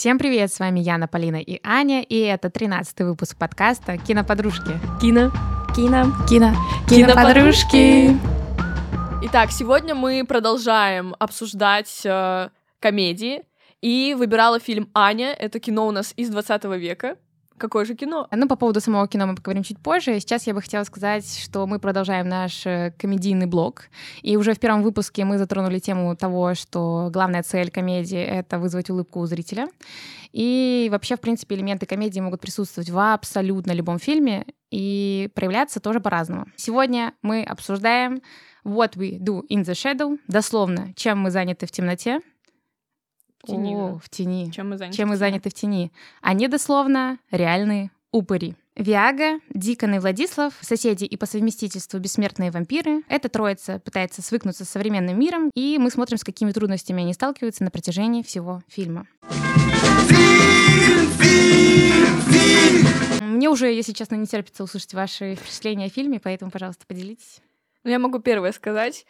Всем привет, с вами Яна, Полина и Аня, и это 13-й выпуск подкаста «Киноподружки». Кино. Кино. Кино. Киноподружки. Итак, сегодня мы продолжаем обсуждать э, комедии, и выбирала фильм «Аня». Это кино у нас из 20 века. Какое же кино? Ну, по поводу самого кино мы поговорим чуть позже. Сейчас я бы хотела сказать, что мы продолжаем наш э, комедийный блог. И уже в первом выпуске мы затронули тему того, что главная цель комедии — это вызвать улыбку у зрителя. И вообще, в принципе, элементы комедии могут присутствовать в абсолютно любом фильме и проявляться тоже по-разному. Сегодня мы обсуждаем What We Do in the Shadow, дословно, чем мы заняты в темноте, в тени. О, да. в тени. Чем мы заняты? Чем мы в тени? заняты в тени. Они дословно реальные упыри. Виага, Дикон и Владислав, соседи и по совместительству бессмертные вампиры. Эта троица пытается свыкнуться с современным миром, и мы смотрим, с какими трудностями они сталкиваются на протяжении всего фильма. Мне уже, если честно, не терпится услышать ваши впечатления о фильме, поэтому, пожалуйста, поделитесь. Ну, я могу первое сказать.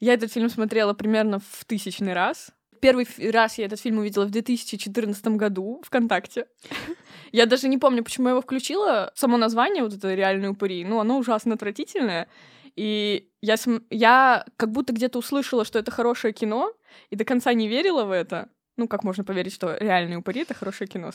Я этот фильм смотрела примерно в тысячный раз. Первый раз я этот фильм увидела в 2014 году ВКонтакте. Я даже не помню, почему я его включила. Само название, вот это «Реальные упыри», ну, оно ужасно отвратительное. И я, см- я как будто где-то услышала, что это хорошее кино, и до конца не верила в это. Ну, как можно поверить, что «Реальные упыри» — это хорошее кино.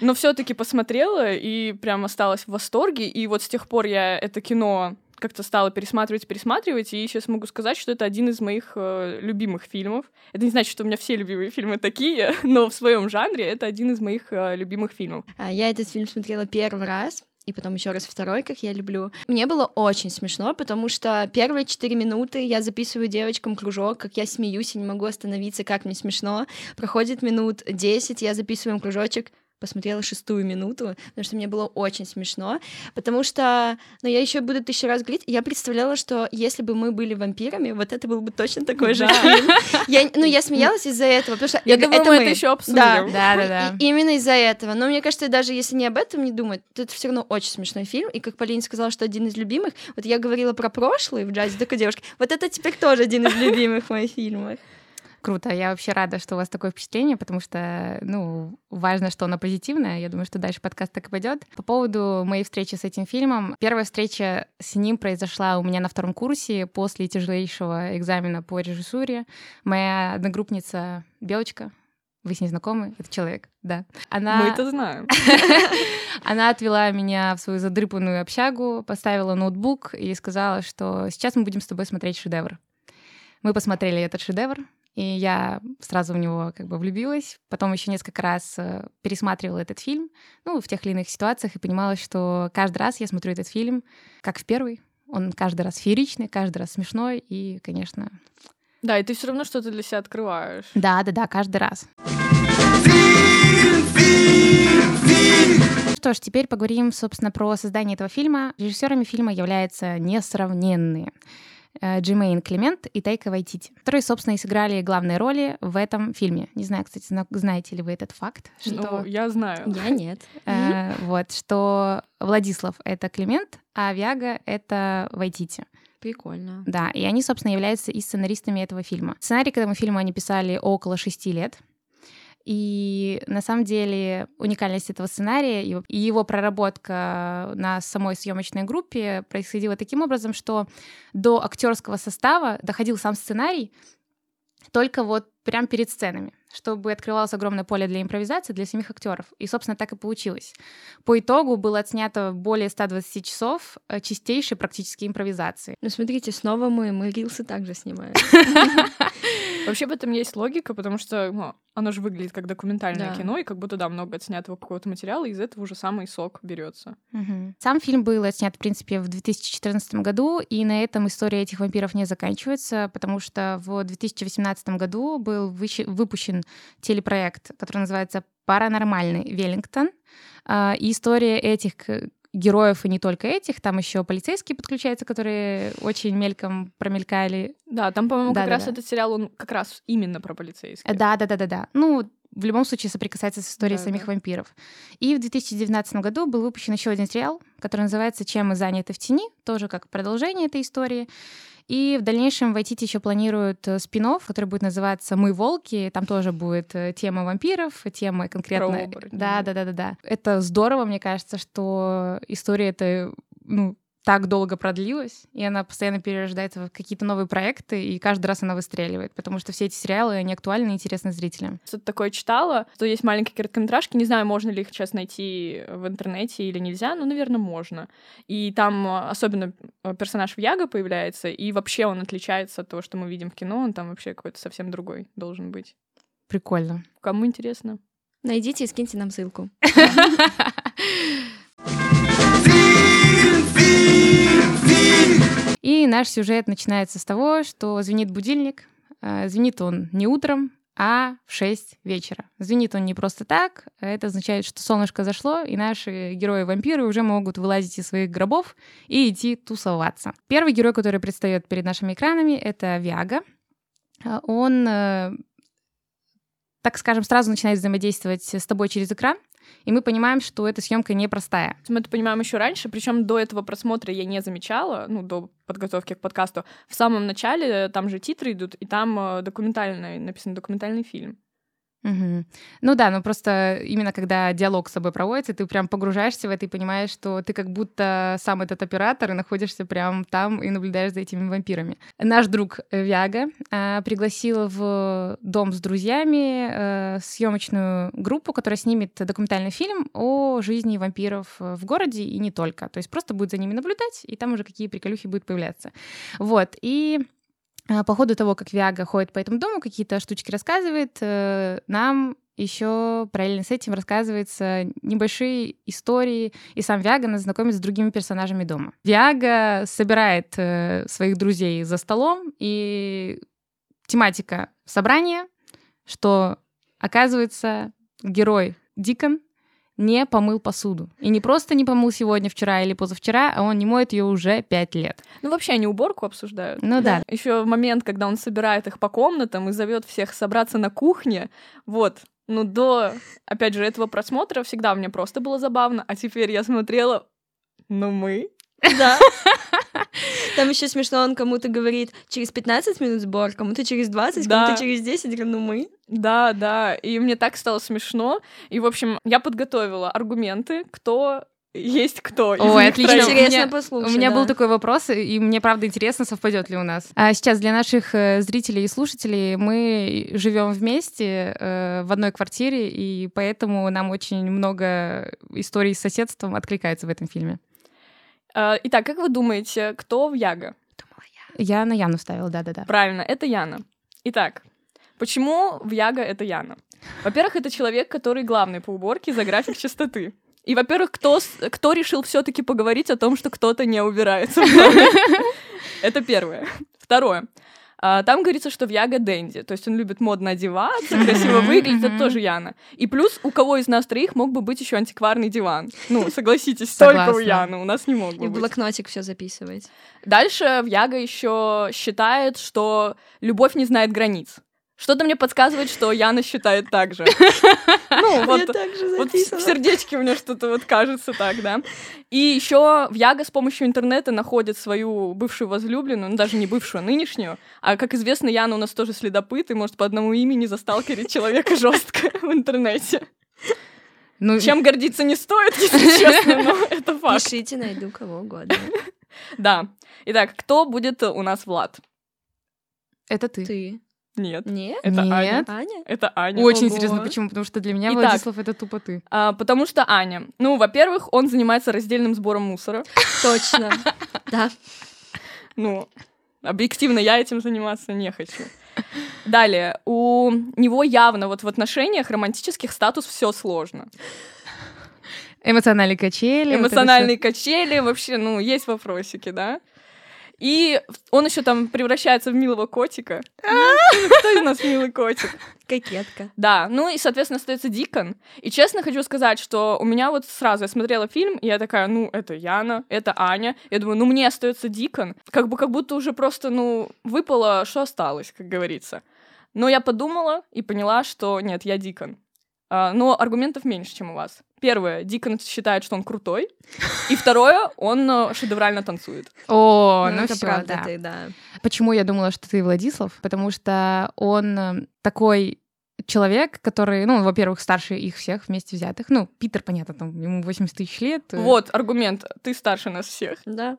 Но все таки посмотрела и прям осталась в восторге. И вот с тех пор я это кино как-то стала пересматривать, пересматривать, и сейчас могу сказать, что это один из моих э, любимых фильмов. Это не значит, что у меня все любимые фильмы такие, но в своем жанре это один из моих э, любимых фильмов. А, Я этот фильм смотрела первый раз, и потом еще раз второй, как я люблю. Мне было очень смешно, потому что первые четыре минуты я записываю девочкам кружок, как я смеюсь и не могу остановиться, как мне смешно. Проходит минут 10, я записываю им кружочек, посмотрела шестую минуту, потому что мне было очень смешно, потому что, ну, я еще буду тысячу раз говорить, я представляла, что если бы мы были вампирами, вот это был бы точно такой же Да. фильм. Я, ну, я смеялась из-за этого, потому что Я думаю, мы это мы. еще обсудим. Да. Да-да-да. И- именно из-за этого. Но мне кажется, даже если не об этом не думать, то это все равно очень смешной фильм. И как Полина сказала, что один из любимых, вот я говорила про прошлый в джазе, такой девушка, вот это теперь тоже один из любимых моих фильмов. Круто, я вообще рада, что у вас такое впечатление, потому что, ну, важно, что оно позитивное. Я думаю, что дальше подкаст так и пойдет. По поводу моей встречи с этим фильмом. Первая встреча с ним произошла у меня на втором курсе после тяжелейшего экзамена по режиссуре. Моя одногруппница Белочка, вы с ней знакомы? Это человек, да. Она... Мы это знаем. Она отвела меня в свою задрыпанную общагу, поставила ноутбук и сказала, что сейчас мы будем с тобой смотреть шедевр. Мы посмотрели этот шедевр, и я сразу в него как бы влюбилась. Потом еще несколько раз э, пересматривала этот фильм, ну, в тех или иных ситуациях, и понимала, что каждый раз я смотрю этот фильм как в первый. Он каждый раз фееричный, каждый раз смешной, и, конечно... Да, и ты все равно что-то для себя открываешь. Да-да-да, каждый раз. Что ж, теперь поговорим, собственно, про создание этого фильма. Режиссерами фильма являются несравненные Джимейн Клемент и Тайка Вайтити, которые, собственно, и сыграли главные роли в этом фильме. Не знаю, кстати, зна- знаете ли вы этот факт, что, Ну, я знаю. Я нет. э, вот, что Владислав — это Клемент, а Виага — это Вайтити. Прикольно. Да, и они, собственно, являются и сценаристами этого фильма. Сценарий к этому фильму они писали около шести лет. И на самом деле уникальность этого сценария и его проработка на самой съемочной группе происходила таким образом, что до актерского состава доходил сам сценарий только вот прямо перед сценами, чтобы открывалось огромное поле для импровизации для самих актеров. И, собственно, так и получилось. По итогу было отснято более 120 часов э, чистейшей практически импровизации. Ну, смотрите, снова мы, мы рилсы также снимаем. Вообще в этом есть логика, потому что ну, оно же выглядит как документальное Да. кино, и как будто, да, много отснятого какого-то материала, и из этого уже самый сок берется. Мгм. Сам фильм был отснят, в принципе, в 2014 году, и на этом история этих вампиров не заканчивается, потому что в 2018 году был выпущен телепроект, который называется «Паранормальный Веллингтон». А, И история этих героев, и не только этих, там еще полицейские подключаются, которые очень мельком промелькали. Да, там, по-моему, как раз Да-да-да. этот сериал, он как раз именно про полицейских. Да, да, да, да, да. Ну, в любом случае соприкасается с историей Да, самих да. вампиров. И в 2019 году был выпущен еще один сериал, который называется «Чем мы заняты в тени», тоже как продолжение этой истории. И в дальнейшем в IT еще планируют э, спин который будет называться «Мы волки». Там тоже будет э, тема вампиров, тема конкретно... Да, да, да, да, да. Это здорово, мне кажется, что история это ну, так долго продлилась, и она постоянно перерождается в какие-то новые проекты, и каждый раз она выстреливает, потому что все эти сериалы, они актуальны и интересны зрителям. Что-то такое читала, что есть маленькие короткометражки, не знаю, можно ли их сейчас найти в интернете или нельзя, но, наверное, можно. И там э, особенно э, персонаж Вьяга появляется, и вообще он отличается от того, что мы видим в кино, он там вообще какой-то совсем другой должен быть. Прикольно. Кому интересно? Найдите и скиньте нам ссылку. И наш сюжет начинается с того, что звенит будильник. Э, звенит он не утром, а в 6 вечера. Звенит он не просто так, это означает, что солнышко зашло, и наши герои-вампиры уже могут вылазить из своих гробов и идти тусоваться. Первый герой, который предстает перед нашими экранами, это Виага. Э, он, э, так скажем, сразу начинает взаимодействовать с тобой через экран, и мы понимаем, что эта съемка непростая. Мы это понимаем еще раньше, причем до этого просмотра я не замечала, ну, до подготовки к подкасту. В самом начале там же титры идут, и там э, документальный, написан документальный фильм. Угу. Ну да, ну просто именно когда диалог с собой проводится, ты прям погружаешься в это и понимаешь, что ты как будто сам этот оператор и находишься прям там и наблюдаешь за этими вампирами. Наш друг Вяга э, пригласил в дом с друзьями э, съемочную группу, которая снимет документальный фильм о жизни вампиров в городе и не только. То есть просто будет за ними наблюдать, и там уже какие приколюхи будут появляться. Вот, и а, по ходу того, как Виага ходит по этому дому, какие-то штучки рассказывает, э, нам еще параллельно с этим рассказываются небольшие истории, и сам Виага нас знакомит с другими персонажами дома. Виага собирает э, своих друзей за столом, и тематика собрания, что, оказывается, герой Дикон не помыл посуду. И не просто не помыл сегодня, вчера или позавчера, а он не моет ее уже пять лет. Ну, вообще они уборку обсуждают. Ну да. да. Еще момент, когда он собирает их по комнатам и зовет всех собраться на кухне. Вот. Ну, до, опять же, этого просмотра всегда мне просто было забавно, а теперь я смотрела, ну мы. Да. Там еще смешно, он кому-то говорит через 15 минут сбор, кому-то через 20, да. кому-то через 10, ну мы. Да, да, и мне так стало смешно. И, в общем, я подготовила аргументы, кто есть кто. Ой, отлично. Интересно у меня, послушать. У меня да. был такой вопрос, и мне правда интересно, совпадет ли у нас. А сейчас для наших э, зрителей и слушателей мы живем вместе э, в одной квартире, и поэтому нам очень много историй с соседством откликается в этом фильме. А, итак, как вы думаете, кто в Яга? Думала я. Я на Яну ставила, да-да-да. Правильно, это Яна. Итак, почему в Яга это Яна? Во-первых, это человек, который главный по уборке за график чистоты. И, во-первых, кто, кто решил все-таки поговорить о том, что кто-то не убирается? Это первое. Второе. А, там говорится, что в Яга Дэнди, то есть он любит модно одеваться, красиво выглядеть, это тоже Яна. И плюс у кого из нас троих мог бы быть еще антикварный диван? Ну, согласитесь, только у Яны, у нас не мог бы И блокнотик все записывать. Дальше в Яга еще считает, что любовь не знает границ. Что-то мне подсказывает, что Яна считает так же. Ну, вот, вот в сердечке у меня что-то вот кажется так, да. И еще в Яга с помощью интернета находит свою бывшую возлюбленную, ну даже не бывшую, а нынешнюю. А как известно, Яна у нас тоже следопыт, и может по одному имени засталкерить человека жестко в интернете. Ну, Чем гордиться не стоит, если честно, но это факт. Пишите, найду кого угодно. Да. Итак, кто будет у нас Влад? Это ты. Ты. Нет. Нет? Это Нет. Аня. Аня? Это Аня. Очень Ого. интересно, почему? Потому что для меня Итак. Владислав это тупо ты. А, потому что Аня. Ну, во-первых, он занимается раздельным сбором мусора. Точно. Да. Ну, объективно я этим заниматься не хочу. Далее, у него явно вот в отношениях романтических статус все сложно. Эмоциональные качели. вот Эмоциональные качели, вообще, ну, есть вопросики, да? И он еще там превращается в милого котика. Ну, Кто из нас милый котик? Кокетка. Да, ну и, соответственно, остается Дикон. И честно хочу сказать, что у меня вот сразу я смотрела фильм, и я такая, ну, это Яна, это Аня. Я думаю, ну, мне остается Дикон. Как бы как будто уже просто, ну, выпало, что осталось, как говорится. Но я подумала и поняла, что нет, я Дикон. А, но аргументов меньше, чем у вас. Первое, Дикон считает, что он крутой. И второе, он э, шедеврально танцует. О, ну, это всё, правда, да. ты, да. Почему я думала, что ты Владислав? Потому что он э, такой человек, который, ну, во-первых, старше их всех вместе взятых. Ну, Питер, понятно, там ему 80 тысяч лет. Вот аргумент. Ты старше нас всех. Да.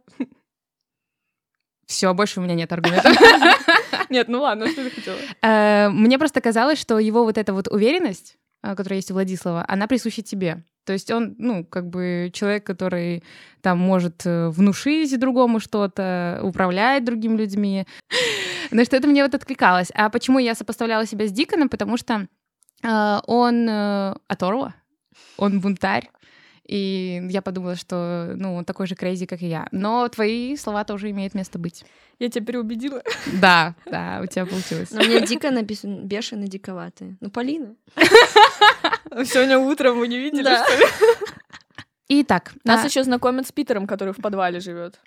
Все, больше у меня нет аргументов. Нет, ну ладно, что ты хотела? Э, Мне просто казалось, что его вот эта вот уверенность, э, которая есть у Владислава, она присуща тебе. То есть он, ну, как бы человек, который там может э, внушить другому что-то, управлять другими людьми. Но что это мне вот откликалось. А почему я сопоставляла себя с Диконом? Потому что э, он э, оторва, он бунтарь. И я подумала, что, ну, он такой же крейзи, как и я. Но твои слова тоже имеют место быть. Я тебя переубедила. Да, да, у тебя получилось. Но мне дико написано бешено диковатые. Ну, Полина. Сегодня утром вы не видели, Да. что ли? Итак, Нас а, еще знакомят с Питером, который в подвале живет.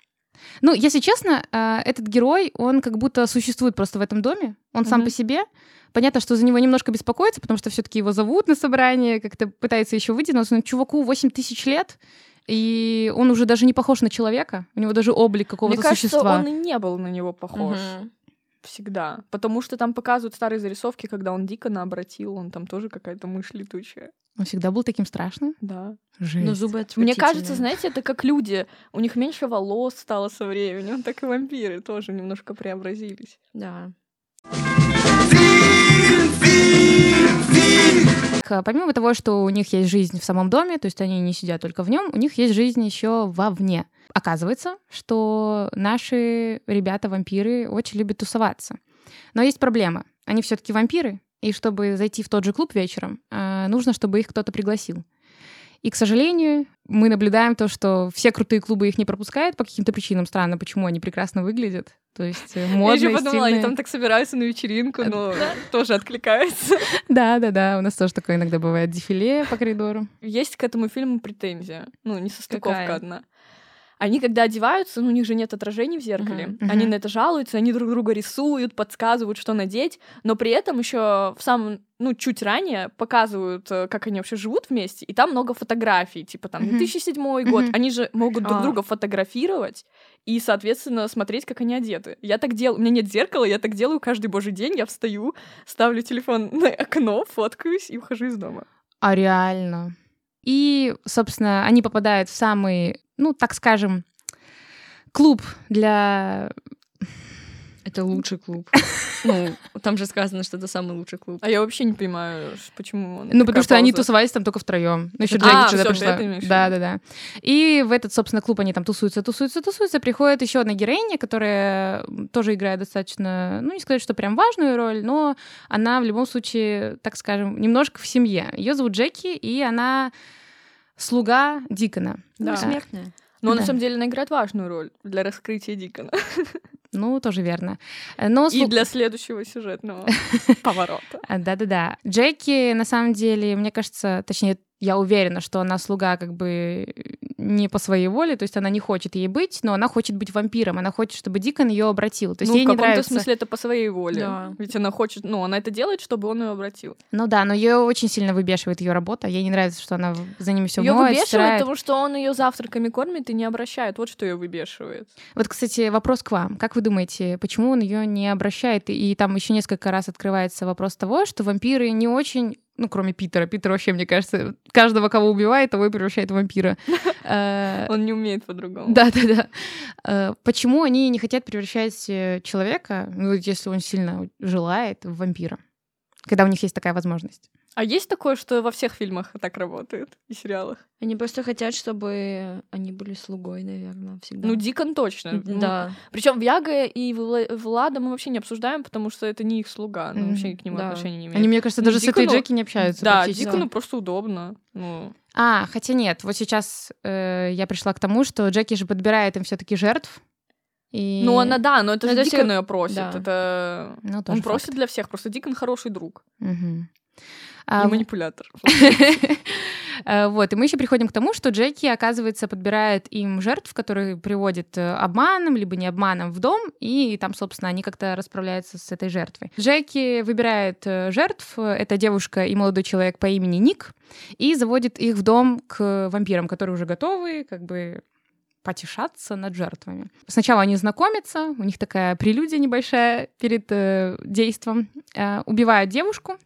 Ну, если честно, а, этот герой, он как будто существует просто в этом доме. Он сам по себе. Понятно, что за него немножко беспокоится, потому что все таки его зовут на собрание, как-то пытается еще выдвинуться. Но чуваку 8 тысяч лет, и он уже даже не похож на человека. У него даже облик какого-то Мне кажется, существа. он и не был на него похож. Мгм. Всегда. Потому что там показывают старые зарисовки, когда он Дикона обратил, он там тоже какая-то мышь летучая. Он всегда был таким страшным. Да. Жесть. Но зубы Мне кажется, знаете, это как люди. У них меньше волос стало со временем, так и вампиры тоже немножко преобразились. Да. К- Помимо того, что у них есть жизнь в самом доме, то есть они не сидят только в нем, у них есть жизнь еще вовне. Оказывается, что наши ребята-вампиры очень любят тусоваться. Но есть проблема. Они все-таки вампиры, и чтобы зайти в тот же клуб вечером, э, нужно, чтобы их кто-то пригласил. И, к сожалению, мы наблюдаем то, что все крутые клубы их не пропускают по каким-то причинам. Странно, почему они прекрасно выглядят. То есть э, Я модные, еще подумала, они стильные. там так собираются на вечеринку, но тоже откликаются. Да, да, да. У нас тоже такое иногда бывает дефиле по коридору. Есть к этому фильму претензия. Ну, не состыковка одна. Они, когда одеваются, ну, у них же нет отражений в зеркале. Мгм. Они Мгм. на это жалуются, они друг друга рисуют, подсказывают, что надеть, но при этом еще в самом, ну, чуть ранее показывают, э, как они вообще живут вместе, и там много фотографий, типа там Мгм. 2007 год. Мгм. Они же могут друг А. друга фотографировать и, соответственно, смотреть, как они одеты. Я так делаю, у меня нет зеркала, я так делаю каждый божий день, я встаю, ставлю телефон на окно, фоткаюсь и ухожу из дома. А реально. И, собственно, они попадают в самый, ну, так скажем, клуб для... Это лучший клуб. Ну, там же сказано, что это самый лучший клуб. А я вообще не понимаю, почему он. Ну, потому что они тусовались там только втроем. Ну, еще А, Джеки сюда ты пришла. Да, да, да. И в этот, собственно, клуб они там тусуются, тусуются, тусуются. Приходит еще одна героиня, которая тоже играет достаточно, ну, не сказать, что прям важную роль, но она в любом случае, так скажем, немножко в семье. Ее зовут Джеки, и она слуга Дикона. Да. Ну, смертная. Но Да. на самом деле она играет важную роль для раскрытия Дикона. Ну, тоже верно. Но И слу- для следующего сюжетного поворота. А, Да-да-да. Джеки, на самом деле, мне кажется, точнее, я уверена, что она слуга как бы не по своей воле, то есть она не хочет ей быть, но она хочет быть вампиром, она хочет, чтобы Дикон ее обратил. То есть Ну, ей в каком-то нравится. смысле это по своей воле. Да. Ведь она хочет, ну, она это делает, чтобы он ее обратил. Ну да, но ее очень сильно выбешивает ее работа. Ей не нравится, что она за ними все Ее выбешивает, стирает. потому что он ее завтраками кормит и не обращает. Вот что ее выбешивает. Вот, кстати, вопрос к вам. Как вы думаете, почему он ее не обращает? И там еще несколько раз открывается вопрос того, что вампиры не очень ну, кроме Питера. Питер вообще, мне кажется, каждого, кого убивает, того и превращает в вампира. Э, Он не умеет по-другому. Да, да, да. Э, Почему они не хотят превращать э, человека, ну, если он сильно желает, в вампира? Когда у них есть такая возможность. А есть такое, что во всех фильмах так работает и сериалах? Они просто хотят, чтобы они были слугой, наверное, всегда. Ну, Дикон точно. Ну, Да. Причем Яга и Вла- Влада мы вообще не обсуждаем, потому что это не их слуга. Ну, Мгм, вообще к нему да. отношения не имеют. Они, мне кажется, Ну, даже с этой Дикону- Джеки не общаются. Да. Дикону просто удобно. Ну, А, хотя нет, вот сейчас э, я пришла к тому, что Джеки же подбирает им все-таки жертв. И... ну она да, но это Ну, же Дикон ее просит. да. Это Ну, тоже он просит факт. для всех. Просто Дикон хороший друг. Мгм. И манипулятор. Э, Вот, и мы еще приходим к тому, что Джеки, оказывается, подбирает им жертв, которые приводит э, обманом, либо не обманом в дом, и там, собственно, они как-то расправляются с этой жертвой. Джеки выбирает э, жертв, это девушка и молодой человек по имени Ник, и заводит их в дом к вампирам, которые уже готовы, как бы потешаться над жертвами. Сначала они знакомятся, у них такая прелюдия небольшая перед э, действом, э, убивают девушку,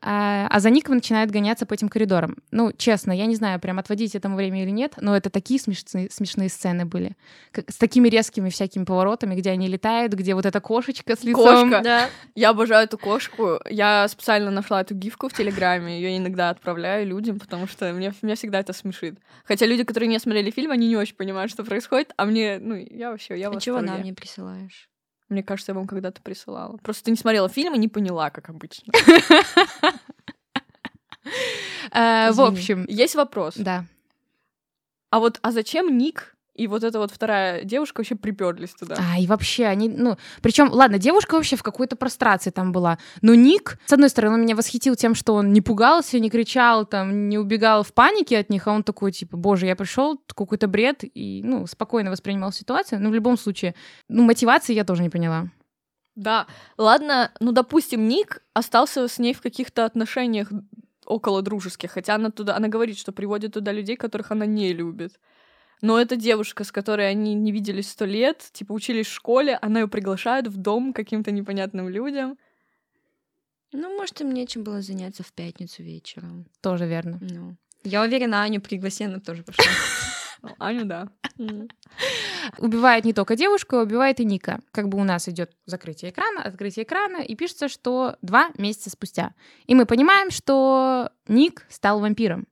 а, а за Ником начинают гоняться по этим коридорам. Ну, честно, я не знаю, прям отводить этому время или нет, но это такие смешные, смешные сцены были. Как- с такими резкими всякими поворотами, где они летают, где вот эта кошечка с лицом. Кошка. Да. Я обожаю эту кошку. Я специально нашла эту гифку в Телеграме. Ее иногда отправляю людям, потому что мне, меня всегда это смешит. Хотя люди, которые не смотрели фильм, они не очень понимают, что происходит. А мне, ну, я вообще, я А чего восторге. нам не присылаешь? Мне кажется, я вам когда-то присылала. Просто ты не смотрела фильм и не поняла, как обычно. Э, В общем, Есть вопрос. да. А вот, а зачем Ник и вот эта вот вторая девушка вообще приперлись туда? А, и вообще, они, ну, причем, ладно, девушка вообще в какой-то прострации там была, но Ник, с одной стороны, он меня восхитил тем, что он не пугался, не кричал, там, не убегал в панике от них, а он такой, типа, боже, я пришел, какой-то бред, и, ну, спокойно воспринимал ситуацию, но в любом случае, ну, мотивации я тоже не поняла. Да. Ладно, ну, допустим, Ник остался с ней в каких-то отношениях около дружеских, хотя она туда, она говорит, что приводит туда людей, которых она не любит. Но эта девушка, с которой они не виделись сто лет, типа учились в школе, она ее приглашает в дом к каким-то непонятным людям. Ну, может, им нечем было заняться в пятницу вечером. Тоже верно. Ну. Я уверена, Аню пригласили, она тоже пошла. Ну, Аню, да. Убивает не только девушку, а убивает и Ника. Как бы у нас идет закрытие экрана, открытие экрана, и пишется, что два месяца спустя. И мы понимаем, что Ник стал вампиром.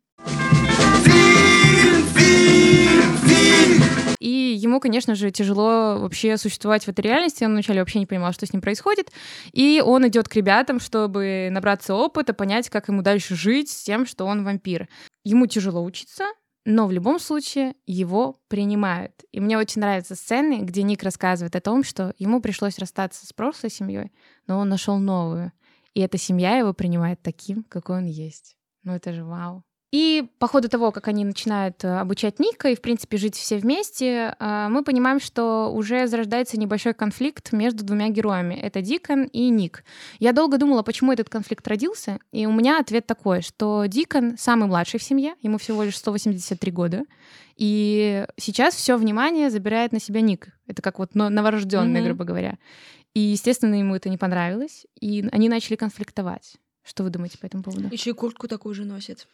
И ему, конечно же, тяжело вообще существовать в этой реальности. Он вначале вообще не понимал, что с ним происходит. И он идет к ребятам, чтобы набраться опыта, понять, как ему дальше жить с тем, что он вампир. Ему тяжело учиться, но в любом случае его принимают. И мне очень нравятся сцены, где Ник рассказывает о том, что ему пришлось расстаться с прошлой семьей, но он нашел новую. И эта семья его принимает таким, какой он есть. Ну это же вау. И по ходу того, как они начинают э, обучать Ника и, в принципе, жить все вместе, э, мы понимаем, что уже зарождается небольшой конфликт между двумя героями. Это Дикон и Ник. Я долго думала, почему этот конфликт родился, и у меня ответ такой, что Дикон самый младший в семье, ему всего лишь 183 года, и сейчас все внимание забирает на себя Ник. Это как вот но- новорожденный, Мгм. грубо говоря. И, естественно, ему это не понравилось, и они начали конфликтовать. Что вы думаете по этому поводу? Еще и куртку такую же носит.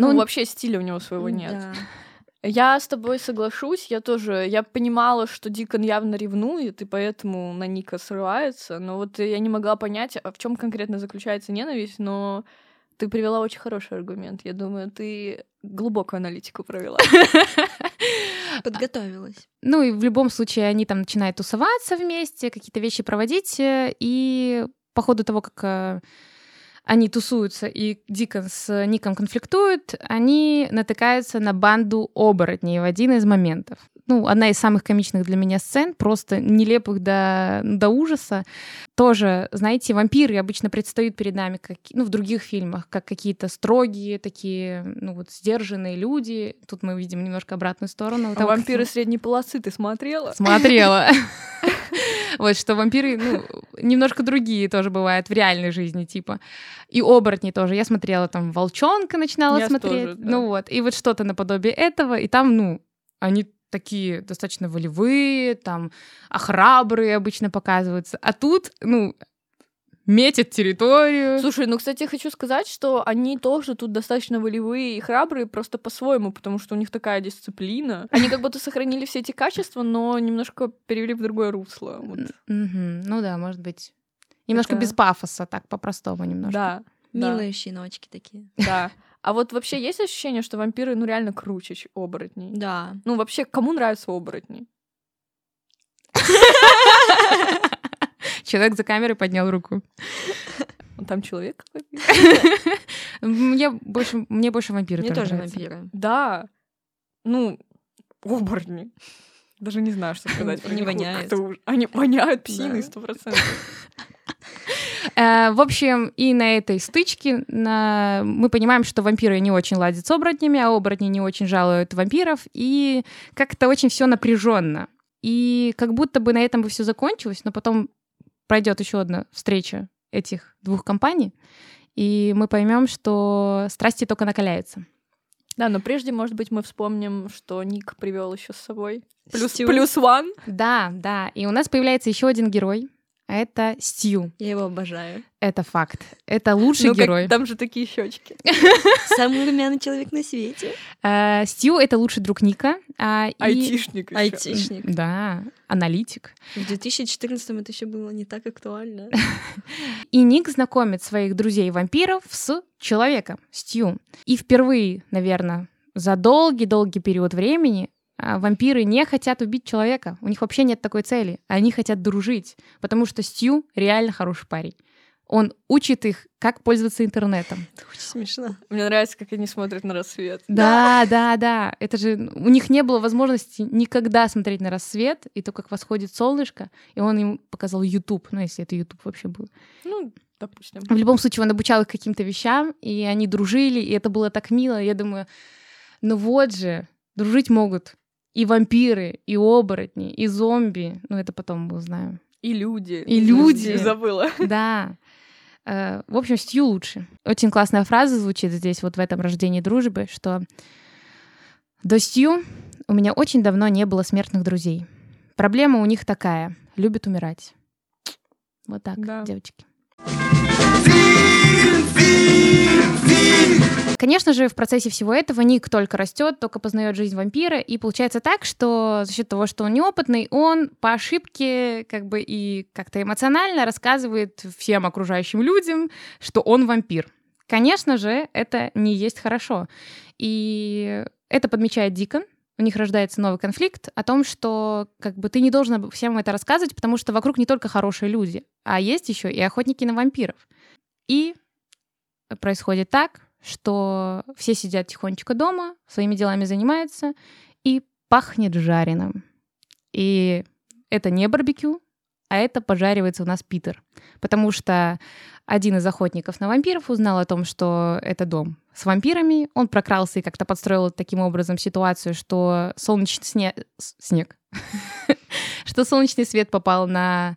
Ну, Ну, вообще стиля у него своего нет. Да. Я с тобой соглашусь, я тоже, я понимала, что Дикон явно ревнует, и поэтому на Ника срывается, но вот я не могла понять, а в чем конкретно заключается ненависть, но ты привела очень хороший аргумент. Я думаю, ты глубокую аналитику провела. Подготовилась. Ну и в любом случае они там начинают тусоваться вместе, какие-то вещи проводить, э, и по ходу того, как э, они тусуются и Дикон с Ником конфликтуют, они натыкаются на банду оборотней в один из моментов. Ну, одна из самых комичных для меня сцен, просто нелепых до, до ужаса. Тоже, знаете, вампиры обычно предстают перед нами, как, ну, в других фильмах, как какие-то строгие, такие, ну, вот, сдержанные люди. Тут мы видим немножко обратную сторону. А того, как вампиры средней полосы ты смотрела? Смотрела. Вот что вампиры, ну, немножко другие тоже бывают в реальной жизни, типа. И оборотни тоже. Я смотрела там «Волчонка», начинала смотреть. Ну вот. И вот что-то наподобие этого. И там, ну, они такие достаточно волевые, там, а храбрые обычно показываются. А тут, ну, метят территорию. Слушай, ну, кстати, хочу сказать, что они тоже тут достаточно волевые и храбрые, просто по-своему, потому что у них такая дисциплина. Они как будто сохранили все эти качества, но немножко перевели в другое русло. Вот. Мгм. Ну да, может быть. Немножко без пафоса, так, по-простому немножко. Да, да, Милые щеночки такие. да. А вот вообще есть ощущение, что вампиры, ну, реально круче оборотней? Да. Ну, вообще, кому нравятся оборотни? Человек за камерой поднял руку. Там человек какой-то? Мне больше, мне больше вампиры Мне тоже вампиры. Да. Ну, оборотни. Даже не знаю, что сказать. про Они воняют. Они воняют псиной, сто процентов. Э, В общем, и на этой стычке на- мы понимаем, что вампиры не очень ладят с оборотнями, а оборотни не очень жалуют вампиров, и как-то очень все напряженно. И как будто бы на этом бы все закончилось, но потом пройдет еще одна встреча этих двух компаний, и мы поймем, что страсти только накаляются. Да, но прежде, может быть, мы вспомним, что Ник привел еще с собой. Плюс, Стю. плюс one. Да, да. И у нас появляется еще один герой. А Это Стью. Я его обожаю. Это факт. Это лучший Ну, как- герой. там же такие щечки. Самый румяный человек на свете. Э, Стью это лучший друг Ника. а, и- Айтишник еще. Айтишник. Да, аналитик. В 2014 это еще было не так актуально. И Ник знакомит своих друзей-вампиров с человеком, Стью. И впервые, наверное, за долгий-долгий период времени а, вампиры не хотят убить человека. У них вообще нет такой цели. Они хотят дружить, потому что Стью реально хороший парень. Он учит их, как пользоваться интернетом. Это очень смешно. Мне нравится, как они смотрят на рассвет. Да, да, да. Это же у них не было возможности никогда смотреть на рассвет, и то, как восходит солнышко, и он им показал YouTube, ну, если это YouTube вообще был. Ну, допустим. В любом случае, он обучал их каким-то вещам, и они дружили, и это было так мило. Я думаю, ну вот же, дружить могут и вампиры, и оборотни, и зомби. Ну, это потом мы узнаем. И люди. И люди. Забыла. Да. Э, В общем, Стью лучше. Очень классная фраза звучит здесь, вот в этом рождении дружбы, что до Стью у меня очень давно не было смертных друзей. Проблема у них такая — любят умирать. Вот так, Да. девочки. Конечно же, в процессе всего этого Ник только растет, только познает жизнь вампира, и получается так, что за счет того, что он неопытный, он по ошибке как бы и как-то эмоционально рассказывает всем окружающим людям, что он вампир. Конечно же, это не есть хорошо. И это подмечает Дикон. У них рождается новый конфликт о том, что как бы ты не должен всем это рассказывать, потому что вокруг не только хорошие люди, а есть еще и охотники на вампиров. И происходит так, что все сидят тихонечко дома, своими делами занимаются, и пахнет жареным. И это не барбекю, а это пожаривается у нас Питер. Потому что один из охотников на вампиров узнал о том, что это дом с вампирами. Он прокрался и как-то подстроил таким образом ситуацию, что солнечный сне- снег, что солнечный свет попал на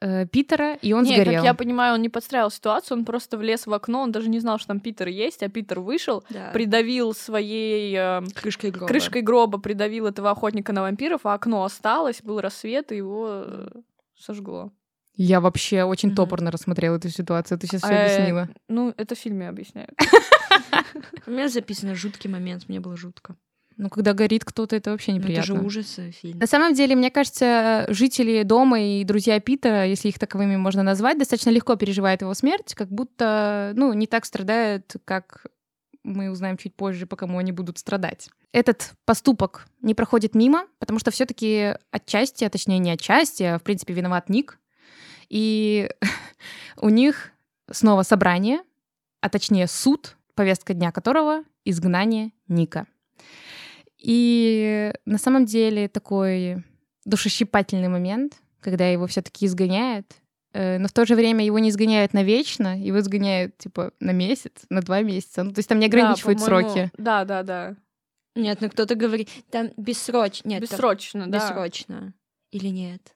э, Питера, и он не, сгорел. как я понимаю, он не подстраивал ситуацию, он просто влез в окно, он даже не знал, что там Питер есть, а Питер вышел, Да. придавил своей э, Крышкой гроба. крышкой гроба, придавил этого охотника на вампиров, а окно осталось, был рассвет, и его э, сожгло. Я вообще очень Мгм. топорно рассмотрела эту ситуацию. Ты сейчас все Э, объяснила. Ну, это в фильме объясняют. У меня записано жуткий момент, мне было жутко. Ну, когда горит кто-то, это вообще Ну, Это неприятно. же ужас фильм. На самом деле, мне кажется, жители дома и друзья Питера, если их таковыми можно назвать, достаточно легко переживают его смерть, как будто, ну, не так страдают, как мы узнаем чуть позже, по кому они будут страдать. Этот поступок не проходит мимо, потому что все таки отчасти, а точнее не отчасти, а в принципе виноват Ник. И у них снова собрание, а точнее суд, повестка дня которого — изгнание Ника. И на самом деле такой душещипательный момент, когда его все-таки изгоняют, э, но в то же время его не изгоняют навечно, его изгоняют типа на месяц, на два месяца. Ну, то есть там не ограничивают Да, сроки. Да, да, да. Нет, ну кто-то говорит, там бессрочно. Нет, там Бессрочно, да. бессрочно. Или нет?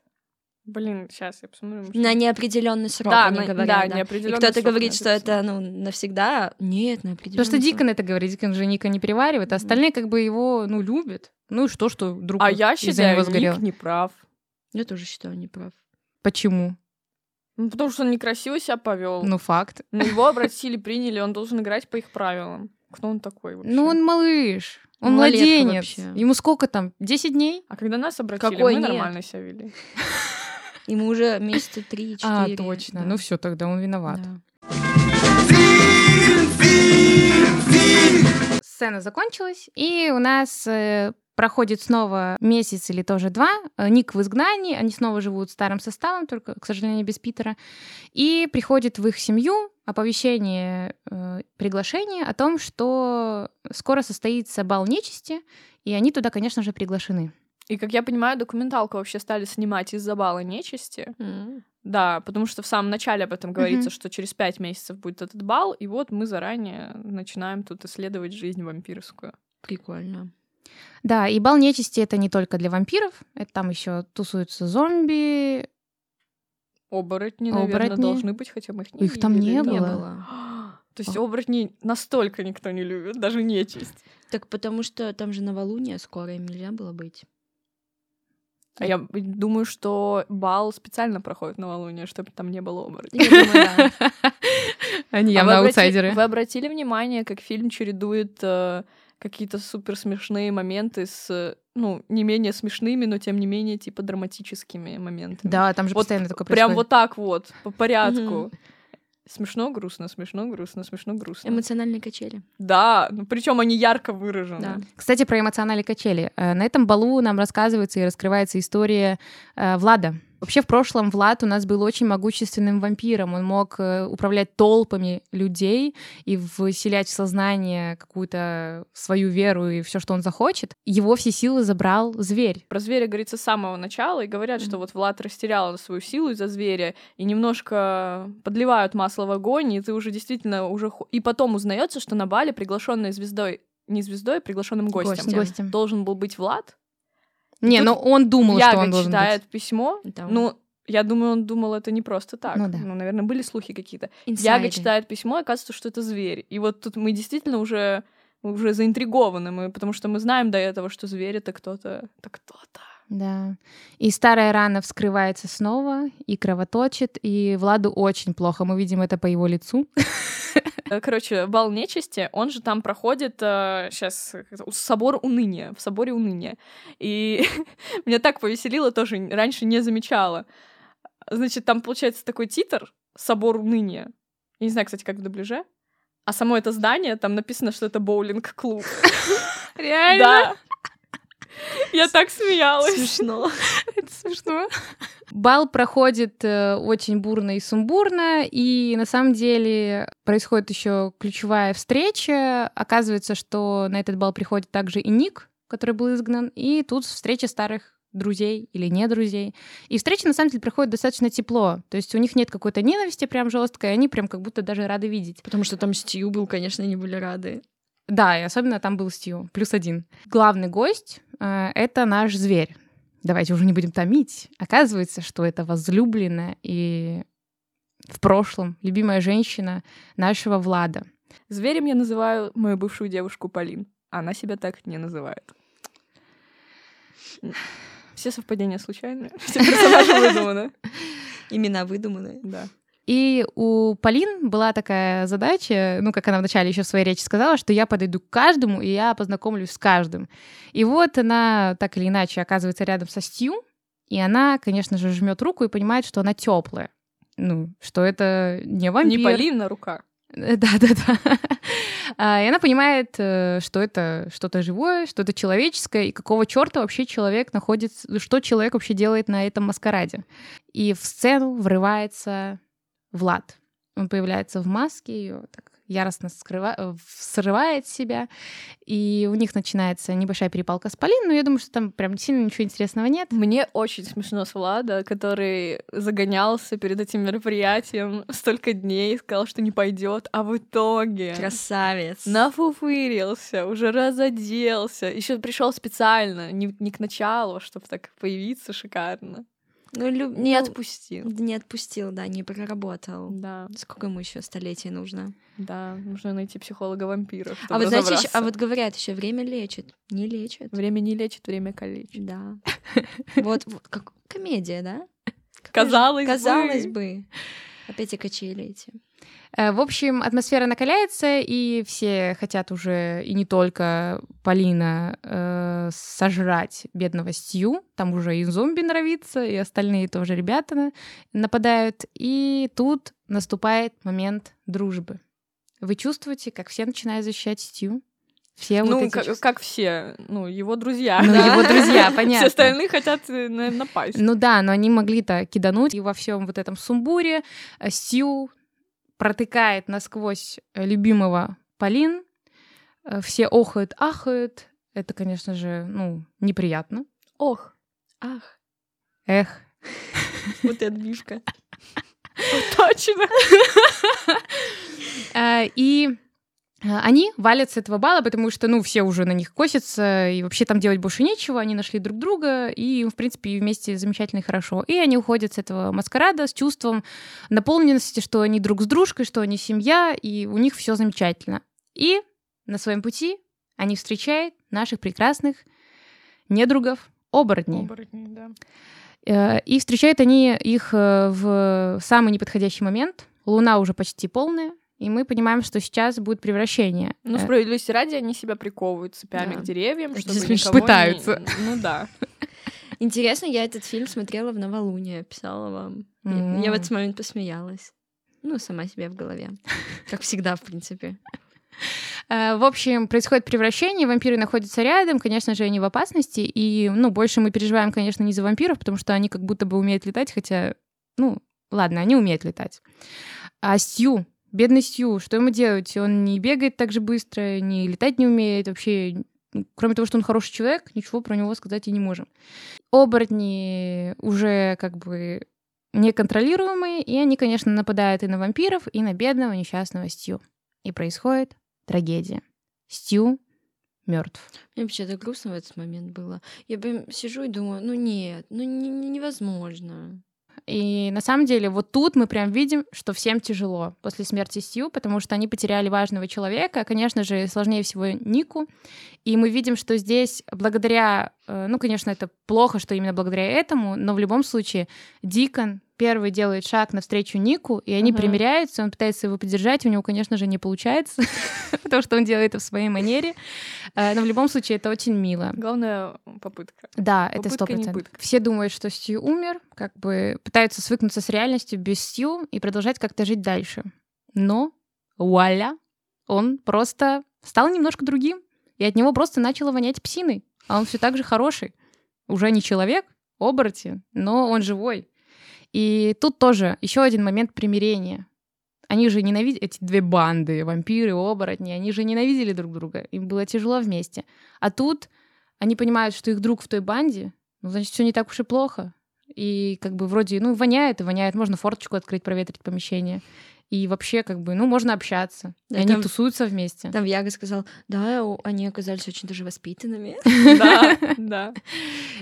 Блин, сейчас я посмотрю. может, На неопределенный срок Да, они на- говорят. да, да. И неопределённый кто-то срок говорит, что это ну навсегда. Нет, на Потому определенный что Дикон это говорит, Дикон же Ника не переваривает, а остальные как бы его, ну, любят. Ну и что, что друг А я считаю, него сгорел. Ник не прав. Я тоже считаю, не прав. Почему? Ну, потому что он некрасиво себя повел. Ну, факт. На его обратили, приняли, он должен играть по их правилам. Кто он такой вообще? Ну, он малыш, он Малолетка младенец. вообще. Ему сколько там? 10 дней? А когда нас обратили, Какой мы нет? нормально себя вели. Ему уже месяца три-четыре. А, точно. да. Ну все, тогда он виноват. Да. Сцена закончилась, и у нас э, проходит снова месяц или тоже два. Э, Ник в изгнании, они снова живут старым составом, только, к сожалению, без Питера. И приходит в их семью оповещение, э, приглашение о том, что скоро состоится бал нечисти, и они туда, конечно же, приглашены. И, как я понимаю, документалку вообще стали снимать из-за бала нечисти. Да, потому что в самом начале об этом говорится, что через пять месяцев будет этот бал, и вот мы заранее начинаем тут исследовать жизнь вампирскую. Прикольно. Да, и бал нечисти это не только для вампиров, это там еще тусуются зомби, Оборотни, наверное, Оборотни. должны быть, хотя мы их не Их там не да? было. То есть оборотней настолько никто не любит, даже нечисть. Так потому что там же новолуние скоро, им нельзя было быть. А я думаю, что бал специально проходит новолуние, чтобы там не было оборотней. Они А явно обрати- аутсайдеры. Вы обратили внимание, как фильм чередует э, какие-то супер смешные моменты с, э, ну, не менее смешными, но тем не менее, типа, драматическими моментами. Да, там же Вот постоянно такое Прям происходит. вот так вот, по порядку. Смешно, грустно, смешно, грустно, смешно, грустно. Эмоциональные качели. Да, ну, причем они ярко выражены. Да. Кстати, про эмоциональные качели. Э, На этом балу нам рассказывается и раскрывается история э, Влада. Вообще, в прошлом Влад у нас был очень могущественным вампиром. Он мог э, управлять толпами людей и вселять в сознание какую-то свою веру и все, что он захочет. Его все силы забрал зверь. Про зверя говорится с самого начала, и говорят, что Мгм. вот Влад растерял свою силу из-за зверя, и немножко подливают масло в огонь, и ты уже действительно уже... И потом узнается, что на бале приглашенной звездой, не звездой, а приглашенным Гостем. Гостем. должен был быть Влад. Не, Тут но он думал, что Яга он должен читает быть. письмо. Да. Ну, я думаю, он думал это не просто так. Ну да. наверное, были слухи какие-то. Яга читает письмо, и оказывается, что это зверь. И вот тут мы действительно уже уже заинтригованы, мы, потому что мы знаем до этого, что зверь это кто-то, это кто-то. Да. И старая рана вскрывается снова и кровоточит, и Владу очень плохо. Мы видим это по его лицу. Э, Короче, бал нечисти, он же там проходит сейчас собор уныния, в соборе уныния. И меня так повеселило, тоже раньше не замечала. Значит, там получается такой титр «Собор уныния». Я не знаю, кстати, как в дубляже. А само это здание, там написано, что это боулинг-клуб. Реально? Да. Я так смеялась. Смешно. Это смешно. Бал проходит э, очень бурно и сумбурно, и на самом деле происходит еще ключевая встреча. Оказывается, что на этот бал приходит также и Ник, который был изгнан, и тут встреча старых друзей или не друзей. И встреча, на самом деле, проходит достаточно тепло. То есть у них нет какой-то ненависти прям жесткой, они прям как будто даже рады видеть. Потому что там Стью был, конечно, они были рады. Да, и особенно там был Стью, плюс один. Главный гость э, — это наш зверь. Давайте уже не будем томить. Оказывается, что это возлюбленная и в прошлом любимая женщина нашего Влада. Зверем я называю мою бывшую девушку Полин. Она себя так не называет. Все совпадения случайные. Все персонажи выдуманы. Имена выдуманные. Да. И у Полин была такая задача, ну, как она вначале еще в своей речи сказала, что я подойду к каждому, и я познакомлюсь с каждым. И вот она так или иначе оказывается рядом со Стью, и она, конечно же, жмет руку и понимает, что она теплая. Ну, что это не вампир. Не Полин, а рука. Да-да-да. А, И она понимает, э, что это что-то живое, что это человеческое, и какого черта вообще человек находится, что человек вообще делает на этом маскараде. И в сцену врывается Влад. Он появляется в маске, ее так яростно скрыва- э, срывает себя, и у них начинается небольшая перепалка с Полин, но я думаю, что там прям сильно ничего интересного нет. Мне очень смешно с Влада, который загонялся перед этим мероприятием столько дней, сказал, что не пойдет, а в итоге Красавец. нафуфырился, уже разоделся, еще пришел специально, не, не к началу, чтобы так появиться шикарно. Ну, люб- Не ну, отпустил. Не отпустил, да, не проработал. Да, Сколько ему еще столетий нужно? да, нужно найти психолога-вампира. А вот знаете, а вот говорят еще время лечит. Не лечит. Время не лечит, время калечит. Да. Вот, как комедия, да? Казалось, Казалось бы. бы. Опять и качели эти. Э, В общем, атмосфера накаляется, и все хотят уже, и не только Полина, э, сожрать бедного Стью. Там уже и зомби норовится, и остальные тоже ребята на- нападают. И тут наступает момент дружбы. Вы чувствуете, как все начинают защищать Стью? Все вот Ну, эти как, чувства. как все, ну, его друзья. Ну, Да. его друзья, Все понятно. остальные хотят э, на- напасть. Ну да, но они могли-то кидануть, и во всем вот этом сумбуре э, Сью протыкает насквозь э, любимого Полин. Э, Все охают, ахают. Это, конечно же, ну, неприятно. Ох, Ах, Эх. вот и отбивка. точно. А, И они валят с этого бала, потому что, ну, все уже на них косятся, и вообще там делать больше нечего, они нашли друг друга, и в принципе, вместе замечательно и хорошо. И они уходят с этого маскарада с чувством наполненности, что они друг с дружкой, что они семья, и у них все замечательно. И на своем пути они встречают наших прекрасных недругов, оборотней. Оборотни, да. Э, И встречают они их э, в самый неподходящий момент. Луна уже почти полная, и мы понимаем, что сейчас будет превращение. Ну, Э, справедливости ради, они себя приковывают цепями Да. к деревьям, чтобы смешно. никого не- Пытаются. Ну да. Интересно, я этот фильм смотрела в новолуние, писала вам. Я- М. Я в этот момент посмеялась. Ну, сама себе в голове. Как всегда, в принципе. Э, В общем, происходит превращение, вампиры находятся рядом, конечно же, они в опасности, и, ну, больше мы переживаем, конечно, не за вампиров, потому что они как будто бы умеют летать, хотя, ну, ладно, они умеют летать. А Стью, бедный Стью, что ему делать? Он не бегает так же быстро, не летать не умеет, вообще, кроме того, что он хороший человек, ничего про него сказать и не можем. Оборотни уже как бы неконтролируемые, и они, конечно, нападают и на вампиров, и на бедного несчастного Стью. И происходит трагедия. Стью мертв. Мне вообще-то грустно в этот момент было. Я прям сижу и думаю, ну нет, ну не- не- невозможно. И на самом деле вот тут мы прям видим, что всем тяжело после смерти Стью, потому что они потеряли важного человека. Конечно же, сложнее всего Нику. И мы видим, что здесь благодаря, э, ну, конечно, это плохо, что именно благодаря этому, но в любом случае Дикон первый делает шаг навстречу Нику, и они Ага. примиряются, он пытается его поддержать, у него, конечно же, не получается, потому что он делает это в своей манере. Э, Но в любом случае это очень мило. Главная попытка. Да, это сто процентов. Все думают, что Стью умер, как бы пытаются свыкнуться с реальностью без Стью и продолжать как-то жить дальше. Но, вуаля, он просто стал немножко другим, и от него просто начало вонять псиной. А он все так же хороший. Уже не человек, оборотень, но он живой. И тут тоже еще один момент примирения. Они же ненавидели, эти две банды, вампиры, оборотни, они же ненавидели друг друга. Им было тяжело вместе. А тут они понимают, что их друг в той банде, ну, значит, все не так уж и плохо. И как бы вроде, ну, воняет и воняет, можно форточку открыть, проветрить помещение. И вообще, как бы, ну, можно общаться. Да, и они там- тусуются вместе. Там Яга сказал, да, они оказались очень даже воспитанными. Да, да.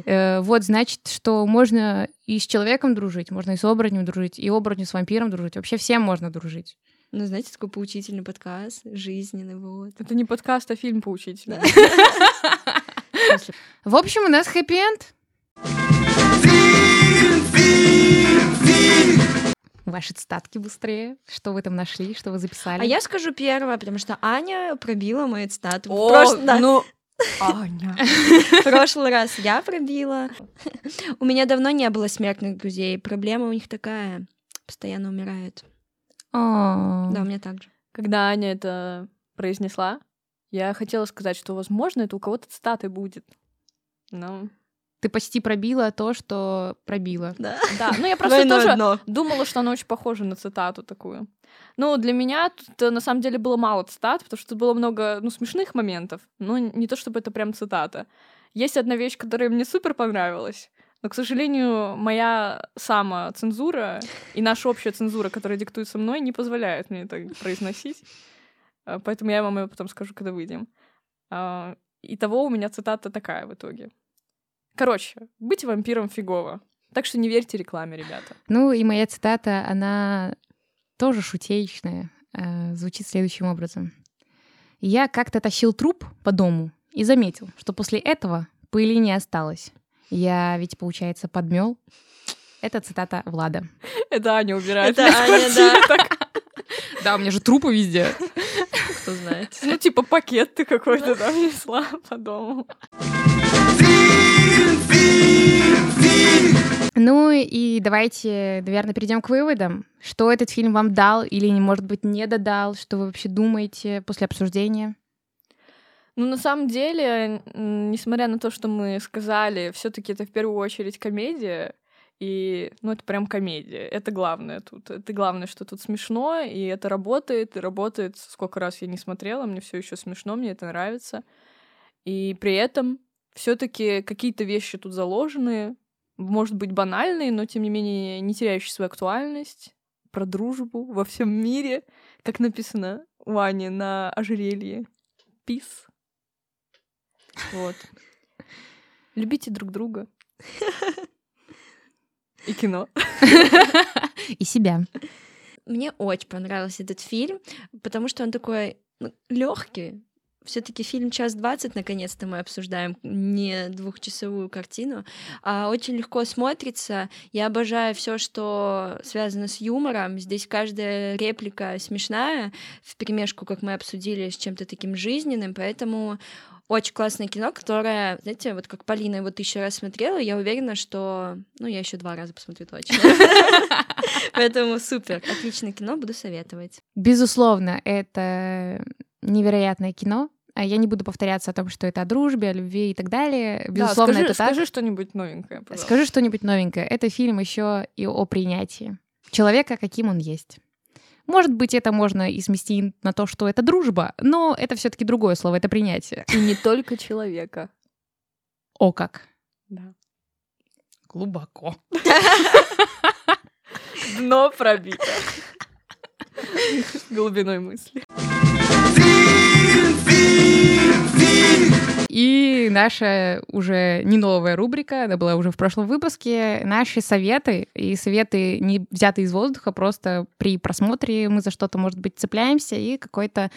Э, вот, значит, что можно и с человеком дружить, можно и с оборотнем дружить, и оборотню с вампиром дружить. Вообще всем можно дружить. Ну, знаете, такой поучительный подкаст, жизненный, вот. Это не подкаст, а фильм поучительный. В общем, у нас хэппи-энд. Ваши цитатки быстрее. Что вы там нашли, что вы записали? А я скажу первое, потому что Аня пробила мою цитату. В О, прошлый- да, ну... Аня. в прошлый раз я пробила. У меня давно не было смертных друзей. Проблема у них такая. Постоянно умирают. Да, у меня так же. Когда Аня это произнесла, я хотела сказать, что, возможно, это у кого-то цитаты будет. Но... Ты почти пробила то, что пробила. Да. Да, ну я просто Двойное тоже дно. думала, что она очень похожа на цитату такую. Ну, для меня тут э, на самом деле было мало цитат, потому что было много, ну, смешных моментов, но не то чтобы это прям цитата. Есть одна вещь, которая мне супер понравилась, но, к сожалению, моя самоцензура и наша общая цензура, которая диктуется мной, не позволяет мне это произносить. А, Поэтому я вам ее потом скажу, когда выйдем. А, Итого у меня цитата такая в итоге. Короче, быть вампиром фигово. Так что не верьте рекламе, ребята. Ну и моя цитата, она тоже шутеечная. э, звучит следующим образом. Я как-то тащил труп по дому и заметил, что после этого пыли не осталось. Я ведь, получается, подмел. Это цитата Влада. Это Аня убирает. Это Аня, да. Да, у меня же трупы везде. Кто знает. Ну, типа пакет ты какой-то там несла по дому. Ну и давайте, наверное, перейдем к выводам. Что этот фильм вам дал или, может быть, не додал? Что вы вообще думаете после обсуждения? Ну, на самом деле, несмотря на то, что мы сказали, все таки это в первую очередь комедия, и, ну, это прям комедия. Это главное тут. Это главное, что тут смешно, и это работает, и работает. Сколько раз я не смотрела, мне все еще смешно, мне это нравится. И при этом Все-таки какие-то вещи тут заложены, может быть, банальные, но тем не менее не теряющие свою актуальность про дружбу во всем мире, как написано у Ани на ожерелье. Peace. Вот. Любите друг друга. И кино. И себя. Мне очень понравился этот фильм, потому что он такой ну, легкий. Все-таки фильм час двадцать, наконец-то мы обсуждаем не двухчасовую картину, а очень легко смотрится. Я обожаю все, что связано с юмором. Здесь каждая реплика смешная, в перемешку, как мы обсудили, с чем-то таким жизненным, поэтому очень классное кино, которое, знаете, вот как Полина его тысячу раз смотрела, я уверена, что... Ну, я еще два раза посмотрю точно. Поэтому супер, отличное кино, буду советовать. Безусловно, это невероятное кино. А я не буду повторяться о том, что это о дружбе, о любви и так далее. Безусловно, да, скажи, это так. Скажи что-нибудь новенькое, пожалуйста. Скажи что-нибудь новенькое. Это фильм еще и о принятии человека, каким он есть. Может быть, это можно и смести на то, что это дружба, но это все-таки другое слово, это принятие. И не только человека. О как. Да. Глубоко. Дно пробито. Глубиной мысли. И наша уже не новая рубрика, она была уже в прошлом выпуске, наши советы, и советы не взяты из воздуха, просто при просмотре мы за что-то, может быть, цепляемся, и какой-то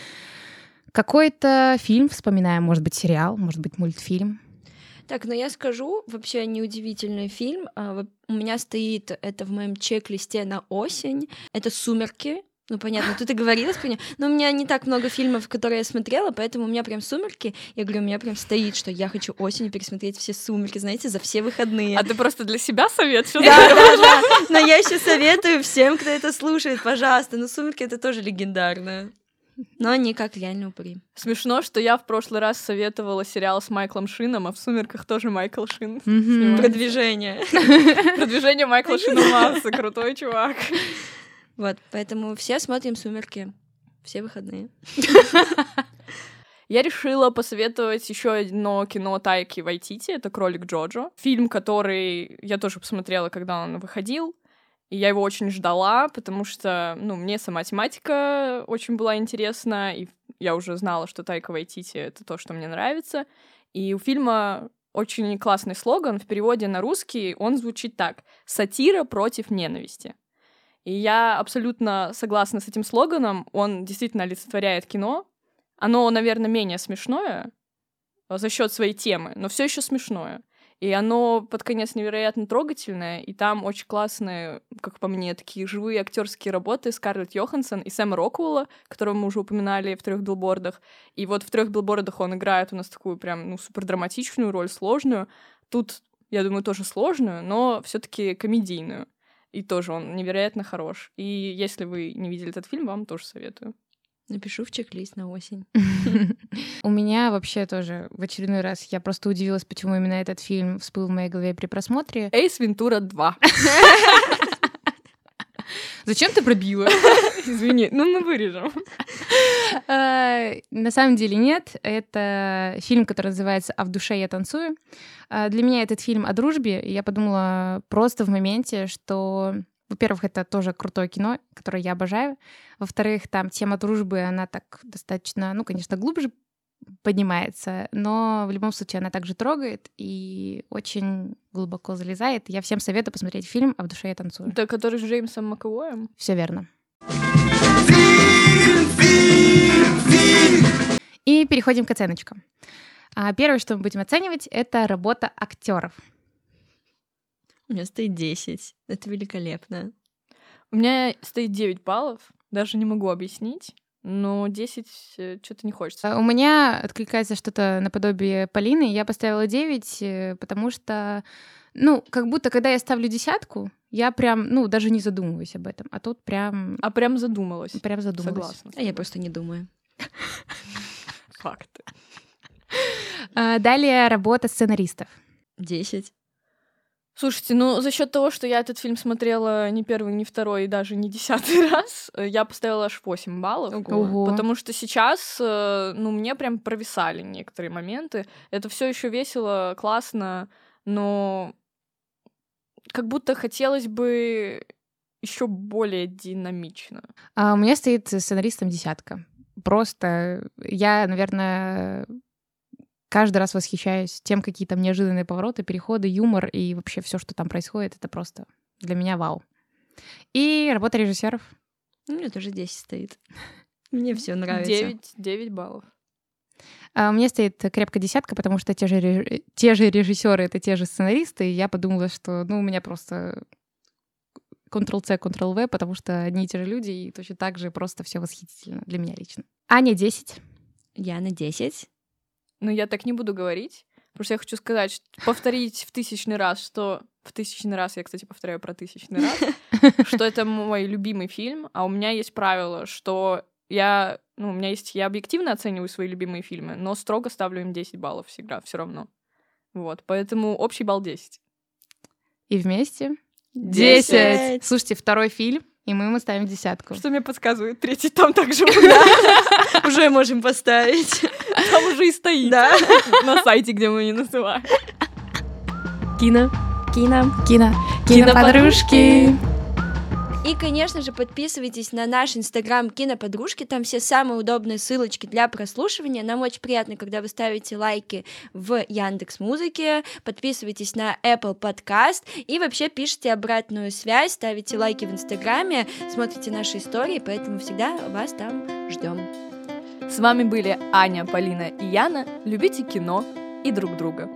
какой-то фильм вспоминаем, может быть, сериал, может быть, мультфильм. Так, но я скажу, вообще неудивительный фильм. А, у меня стоит это в моем чек-листе на осень. Это «Сумерки», ну, понятно, тут и говорилось про Но у меня не так много фильмов, которые я смотрела, поэтому у меня прям «Сумерки». Я говорю, у меня прям стоит, что я хочу осенью пересмотреть все «Сумерки», знаете, за все выходные. А ты просто для себя совет? Да, да, да. Но я еще советую всем, кто это слушает, пожалуйста. Ну, «Сумерки» — это тоже легендарно. Но они как реально упыри. Смешно, что я в прошлый раз советовала сериал с Майклом Шином, а в «Сумерках» тоже Майкл Шин. Продвижение. Продвижение Майкла Шина Масса. Крутой чувак. Вот, поэтому все смотрим «Сумерки» все выходные. Я решила посоветовать еще одно кино Тайки Вайтити. Это «Кролик Джоджо». Фильм, который я тоже посмотрела, когда он выходил. И я его очень ждала, потому что, ну, мне сама тематика очень была интересна, и я уже знала, что Тайка Вайтити — это то, что мне нравится. И у фильма очень классный слоган. В переводе на русский он звучит так. «Сатира против ненависти». И я абсолютно согласна с этим слоганом. Он действительно олицетворяет кино. Оно, наверное, менее смешное за счет своей темы, но все еще смешное. И оно под конец невероятно трогательное, и там очень классные, как по мне, такие живые актерские работы Скарлетт Йоханссон и Сэма Роквелла, которого мы уже упоминали в трех билбордах. И вот в трех билбордах он играет у нас такую прям, ну, супер драматичную роль, сложную. Тут, я думаю, тоже сложную, но все-таки комедийную. И тоже он невероятно хорош. И если вы не видели этот фильм, вам тоже советую. Напишу в чек-лист на осень. У меня вообще тоже в очередной раз я просто удивилась, почему именно этот фильм всплыл в моей голове при просмотре. Эйс Вентура 2. Зачем ты пробила? Извини, ну мы вырежем. А, на самом деле нет. Это фильм, который называется «А в душе я танцую». А, для меня этот фильм о дружбе. Я подумала просто в моменте, что во-первых, это тоже крутое кино, которое я обожаю. Во-вторых, там тема дружбы, она так достаточно, ну, конечно, глубже поднимается, но в любом случае она также трогает и очень глубоко залезает. Я всем советую посмотреть фильм «А в душе я танцую». Это который с Джеймсом Маковоем? Все верно. И переходим к оценочкам. А первое, что мы будем оценивать, это работа актеров. У меня стоит 10. Это великолепно. У меня стоит 9 баллов. Даже не могу объяснить. Но 10 э, что-то не хочется. А у меня откликается что-то наподобие Полины. Я поставила 9, э, потому что, ну, как будто, когда я ставлю десятку, я прям, ну, даже не задумываюсь об этом. А тут прям... А прям задумалась. Прям задумалась. Согласна. А я просто не думаю. Факты. А, далее работа сценаристов. 10. Слушайте, ну за счет того, что я этот фильм смотрела не первый, не второй и даже не десятый раз, э, я поставила аж 8 баллов. Ого. Потому что сейчас, э, ну, мне прям провисали некоторые моменты. Это все еще весело, классно, но как будто хотелось бы еще более динамично. А у меня стоит сценаристом десятка. Просто я, наверное, каждый раз восхищаюсь тем, какие там неожиданные повороты, переходы, юмор и вообще все, что там происходит. Это просто для меня вау. И работа режиссеров. У меня тоже 10 стоит. Мне все нравится. 9, 9 баллов. А у меня стоит крепкая десятка, потому что те же, ре- те же режиссеры это те же сценаристы, и я подумала, что ну, у меня просто Ctrl-C, Ctrl-V, потому что одни и те же люди, и точно так же просто все восхитительно для меня лично. Аня 10. Я на 10. Но я так не буду говорить, потому что я хочу сказать, повторить в тысячный раз, что... В тысячный раз, я, кстати, повторяю про тысячный раз, что это мой любимый фильм, а у меня есть правило, что я... Ну, у меня есть... Я объективно оцениваю свои любимые фильмы, но строго ставлю им 10 баллов всегда, все равно. Вот, поэтому общий балл 10. И вместе Десять. Слушайте, второй фильм, и мы ему ставим десятку. Что мне подсказывает? Третий там также. Уже можем поставить. Там уже и стоит. Да. На сайте, где мы не называем. Кино. Кино. Кино. Киноподружки. И, конечно же, подписывайтесь на наш инстаграм Киноподружки, там все самые удобные ссылочки для прослушивания. Нам очень приятно, когда вы ставите лайки в Яндекс Музыке, подписывайтесь на Apple Podcast и вообще пишите обратную связь, ставите лайки в инстаграме, смотрите наши истории, поэтому всегда вас там ждем. С вами были Аня, Полина и Яна. Любите кино и друг друга.